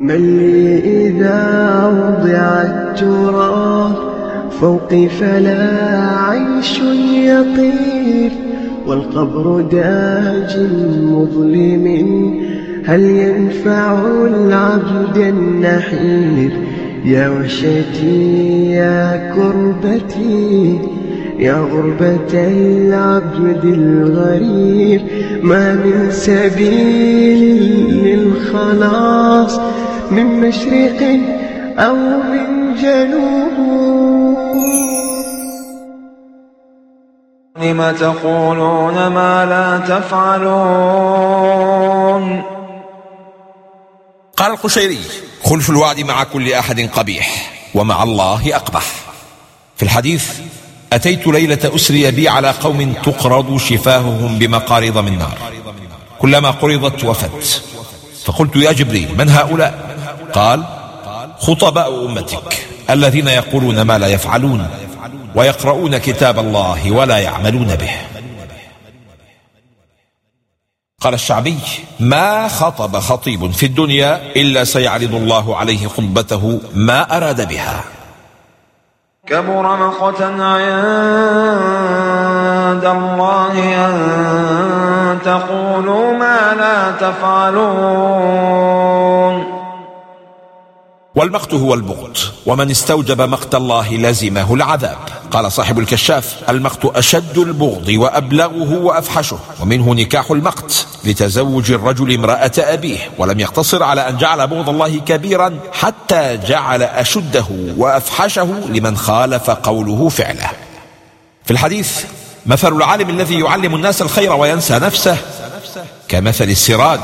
من إذا وضع التراب فوقي فلا عيش يطير والقبر داج مظلم هل ينفع العبد النحير يا وحشتي يا كربتي يا غربة العبد الغريب ما من سبيل للخلاص من مشرق أو من جنوب. لم تقولون ما لا تفعلون؟ قال القشيري خلف الوعد مع كل أحد قبيح ومع الله أقبح. في الحديث أتيت ليلة أسري بي على قوم تقرض شفاههم بمقارض من نار. كلما قرضت وفت فقلت يا جبريل من هؤلاء؟ قال خطباء أمتك الذين يقولون ما لا يفعلون ويقرؤون كتاب الله ولا يعملون به. قال الشعبي ما خطب خطيب في الدنيا إلا سيعرض الله عليه خطبته ما أراد بها. كبر مقتا عند الله أن تقولوا ما لا تفعلون. والمقت هو البغض ومن استوجب مقت الله لزمه العذاب. قال صاحب الكشاف المقت أشد البغض وأبلغه وأفحشه ومنه نكاح المقت لتزوج الرجل امرأة أبيه ولم يقتصر على أن جعل بغض الله كبيرا حتى جعل أشده وأفحشه لمن خالف قوله فعله. في الحديث مثل العالم الذي يعلم الناس الخير وينسى نفسه كمثل السراج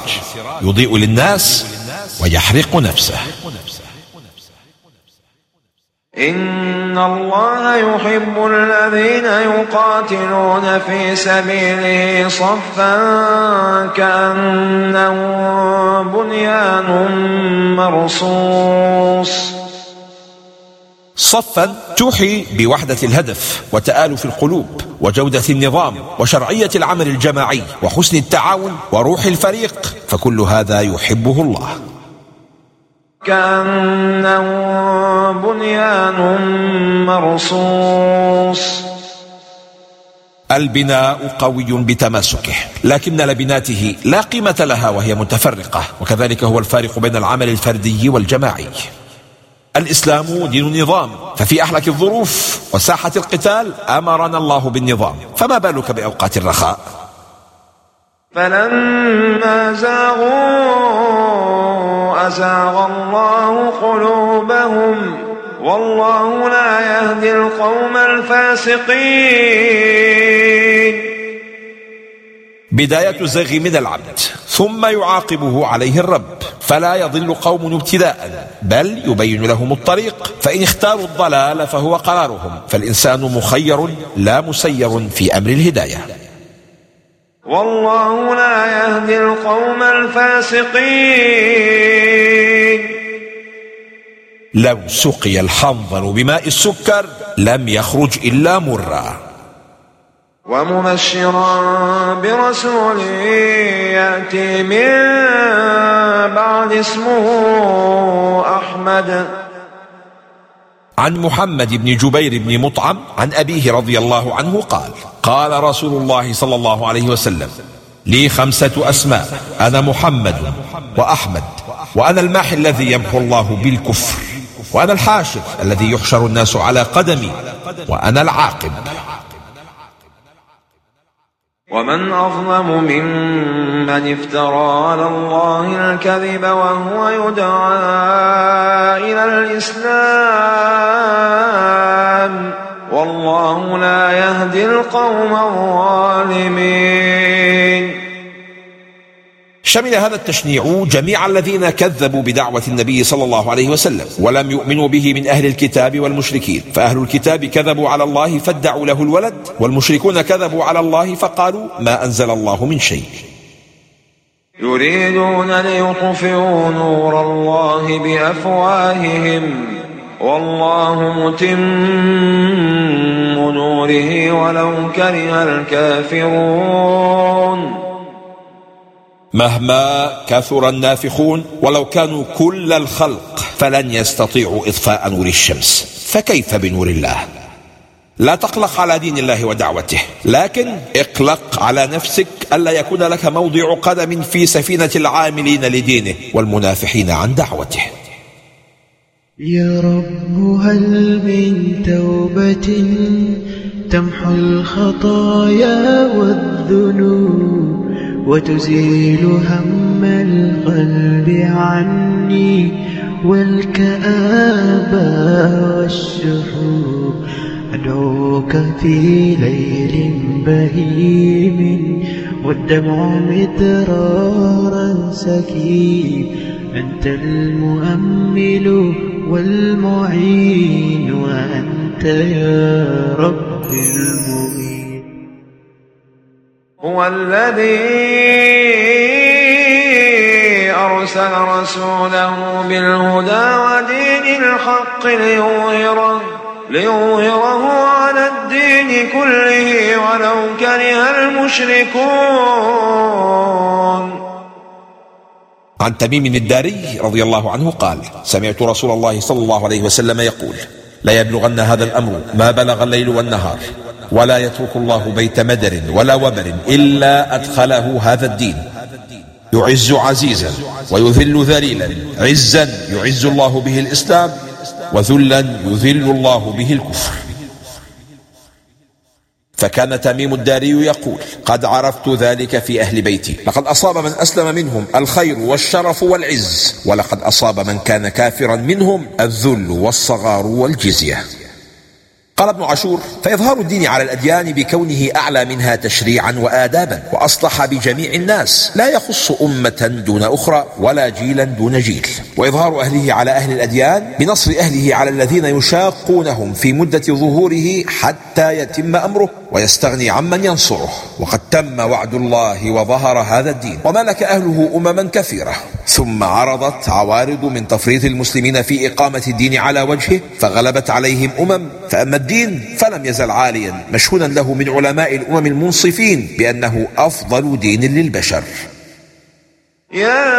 يضيء للناس ويحرق نفسه. إن الله يحب الذين يقاتلون في سبيله صفا كأنه بنيان مرصوص. صفا توحي بوحدة الهدف وتآلف القلوب وجودة النظام وشرعية العمل الجماعي وحسن التعاون وروح الفريق فكل هذا يحبه الله. كأنه بنيان مرصوص. البناء قوي بتماسكه لكن لبناته لا قيمة لها وهي متفرقة وكذلك هو الفارق بين العمل الفردي والجماعي. الإسلام دين نظام ففي أحلك الظروف وساحة القتال أمرنا الله بالنظام فما بالك بأوقات الرخاء؟ فلما زاغوا أزاغ القوم الفاسقين. بداية الزيغ من العبد ثم يعاقبه عليه الرب. فلا يضل قوم ابتداء بل يبين لهم الطريق. فإن اختاروا الضلال فهو قرارهم. فالإنسان مخير لا مسير في أمر الهداية. والله لا يهدي القوم الفاسقين. لو سقي الحنظل بماء السكر لم يخرج إلا مرا ومبشرا برسول يأتي من بعد اسمه أحمد. عن محمد بن جبير بن مطعم عن أبيه رضي الله عنه قال قال رسول الله صلى الله عليه وسلم لي خمسة أسماء أنا محمد وأحمد وأنا الماحي الذي يمحو الله بالكفر. وأنا الحاشر الذي يحشر الناس على قدمي وأنا العاقب. ومن أظلم ممن افترى على الله الكذب وهو يدعى إلى الإسلام والله لا يهدي القوم الظالمين. شمل هذا التشنيع جميع الذين كذبوا بدعوة النبي صلى الله عليه وسلم ولم يؤمنوا به من أهل الكتاب والمشركين. فأهل الكتاب كذبوا على الله فادعوا له الولد والمشركون كذبوا على الله فقالوا ما أنزل الله من شيء. يريدون ليطفئوا نور الله بأفواههم. والله متم نوره ولو كره الكافرون. مهما كثر النافخون ولو كانوا كل الخلق فلن يستطيعوا إطفاء نور الشمس. فكيف بنور الله؟ لا تقلق على دين الله ودعوته لكن اقلق على نفسك ألا يكون لك موضع قدم في سفينة العاملين لدينه والمنافحين عن دعوته. يا رب هل من توبة تمحو الخطايا والذنوب؟ وتزيل هم القلب عني والكآبة والشحوب أدعوك في ليل بهيم والدمع مدرارا سكيب أنت المؤمل والمعين وأنت يا رب المؤمن هو الذي أرسل رسوله بالهدى ودين الحق ليظهره ليظهره على الدين كله ولو كره المشركون. عن تميم الداري رضي الله عنه قال سمعت رسول الله صلى الله عليه وسلم يقول لا يبلغن هذا الأمر ما بلغ الليل والنهار. ولا يترك الله بيت مدر ولا وبر إلا أدخله هذا الدين. يعز عزيزا ويذل ذليلا. عزا يعز الله به الإسلام وذلا يذل الله به الكفر. فكان تميم الداري يقول قد عرفت ذلك في أهل بيتي. لقد أصاب من أسلم منهم الخير والشرف والعز. ولقد أصاب من كان كافرا منهم الذل والصغار والجزية. قال ابن عاشور فإظهار الدين على الأديان بكونه أعلى منها تشريعا وآدابا وأصلح بجميع الناس. لا يخص أمة دون أخرى ولا جيلا دون جيل. وإظهار أهله على أهل الأديان بنصر أهله على الذين يشاقونهم في مدة ظهوره حتى يتم أمره. ويستغني عمن ينصره. وقد تم وعد الله وظهر هذا الدين. وملك أهله أمما كثيرة. ثم عرضت عوارض من تفريط المسلمين في إقامة الدين على وجهه فغلبت عليهم أمم. فأما الدين فلم يزل عاليا مشهودا له من علماء الأمم المنصفين بأنه أفضل دين للبشر. يا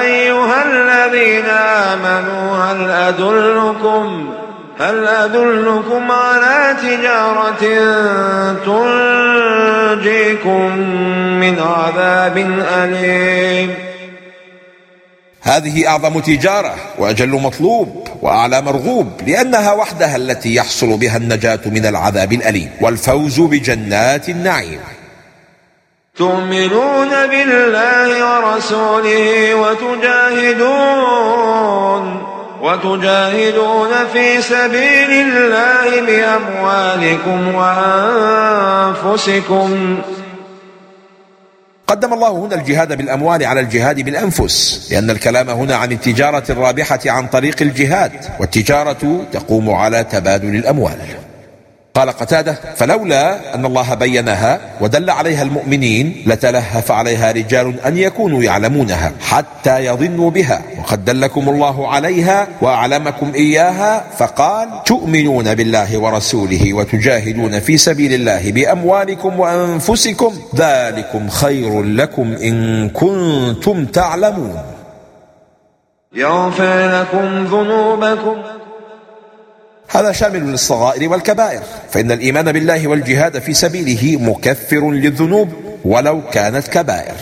أيها الذين آمنوا هل أدلكم هل أدلكم على تجارة تنجيكم من عذاب أليم؟ هذه أعظم تجارة وأجل مطلوب وأعلى مرغوب لأنها وحدها التي يحصل بها النجاة من العذاب الأليم والفوز بجنات النعيم. تؤمنون بالله ورسوله وتجاهدون وتجاهدون في سبيل الله بأموالكم وأنفسكم. قدم الله هنا الجهاد بالأموال على الجهاد بالأنفس لأن الكلام هنا عن التجارة الرابحة عن طريق الجهاد والتجارة تقوم على تبادل الأموال. قال قتادة فلولا أن الله بينها ودل عليها المؤمنين لتلهف عليها رجال أن يكونوا يعلمونها حتى يظنوا بها. وقد دلكم الله عليها وأعلمكم إياها فقال تؤمنون بالله ورسوله وتجاهدون في سبيل الله بأموالكم وأنفسكم ذلكم خير لكم إن كنتم تعلمون. يغفر لكم ذنوبكم هذا شامل للصغائر والكبائر فإن الإيمان بالله والجهاد في سبيله مكفر للذنوب ولو كانت كبائر.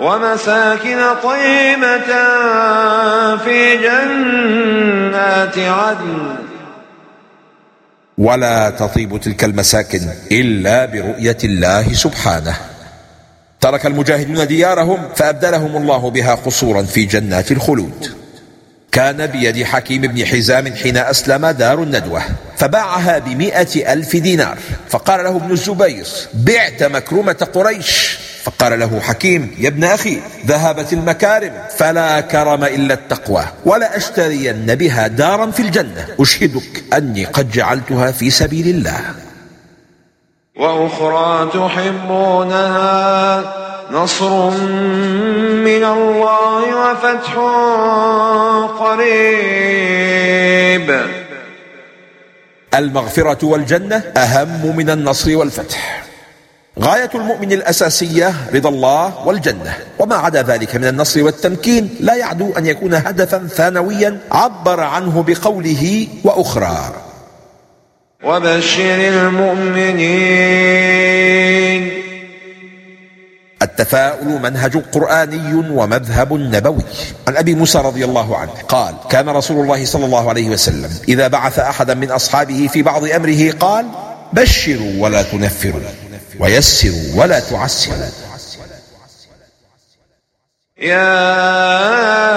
ومساكن طيبة في جنات عدن. ولا تطيب تلك المساكن إلا برؤية الله سبحانه. ترك المجاهدون ديارهم فأبدلهم الله بها قصورا في جنات الخلود. كان بيد حكيم بن حزام حين أسلم دار الندوة فباعها بمئة ألف دينار. فقال له ابن الزبير بعت مكرمة قريش. فقال له حكيم يا ابن أخي ذهبت المكارم فلا كرم إلا التقوى ولا أشترين بها دارا في الجنة. أشهدك أني قد جعلتها في سبيل الله. وأخرى تحبونها. نصر من الله وفتح قريب. المغفرة والجنة أهم من النصر والفتح. غاية المؤمن الأساسية رضا الله والجنة. وما عدا ذلك من النصر والتمكين لا يعدو أن يكون هدفا ثانويا عبر عنه بقوله وأخرى. وبشر المؤمنين. التفاؤل منهج قرآني ومذهب نبوي. عن أبي موسى رضي الله عنه قال كان رسول الله صلى الله عليه وسلم إذا بعث أحدا من أصحابه في بعض أمره قال بشروا ولا تنفروا ويسروا ولا تعسروا. يا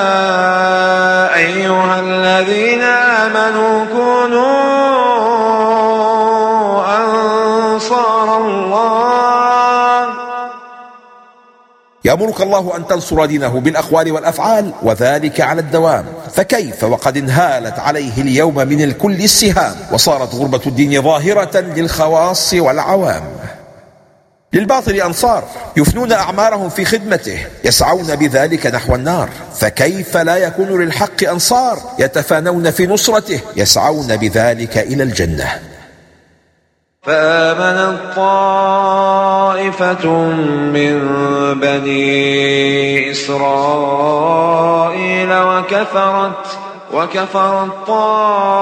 يأمرك الله أن تنصر دينه بالأقوال والأفعال وذلك على الدوام. فكيف وقد انهالت عليه اليوم من الكل السهام وصارت غربة الدين ظاهرة للخواص والعوام؟ للباطل أنصار يفنون أعمارهم في خدمته يسعون بذلك نحو النار. فكيف لا يكون للحق أنصار يتفانون في نصرته يسعون بذلك إلى الجنة؟ فآمنت طائفة من بني إسرائيل وكفرت وكفرت طائفة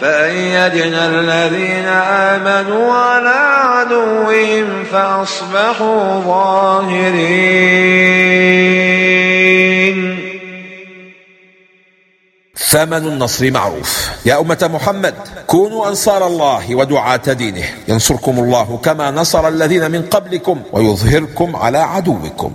فأيدنا الذين آمنوا على عدوهم فأصبحوا ظاهرين. ثمن النصر معروف. يا أمة محمد كونوا أنصار الله ودعاة دينه. ينصركم الله كما نصر الذين من قبلكم ويظهركم على عدوكم.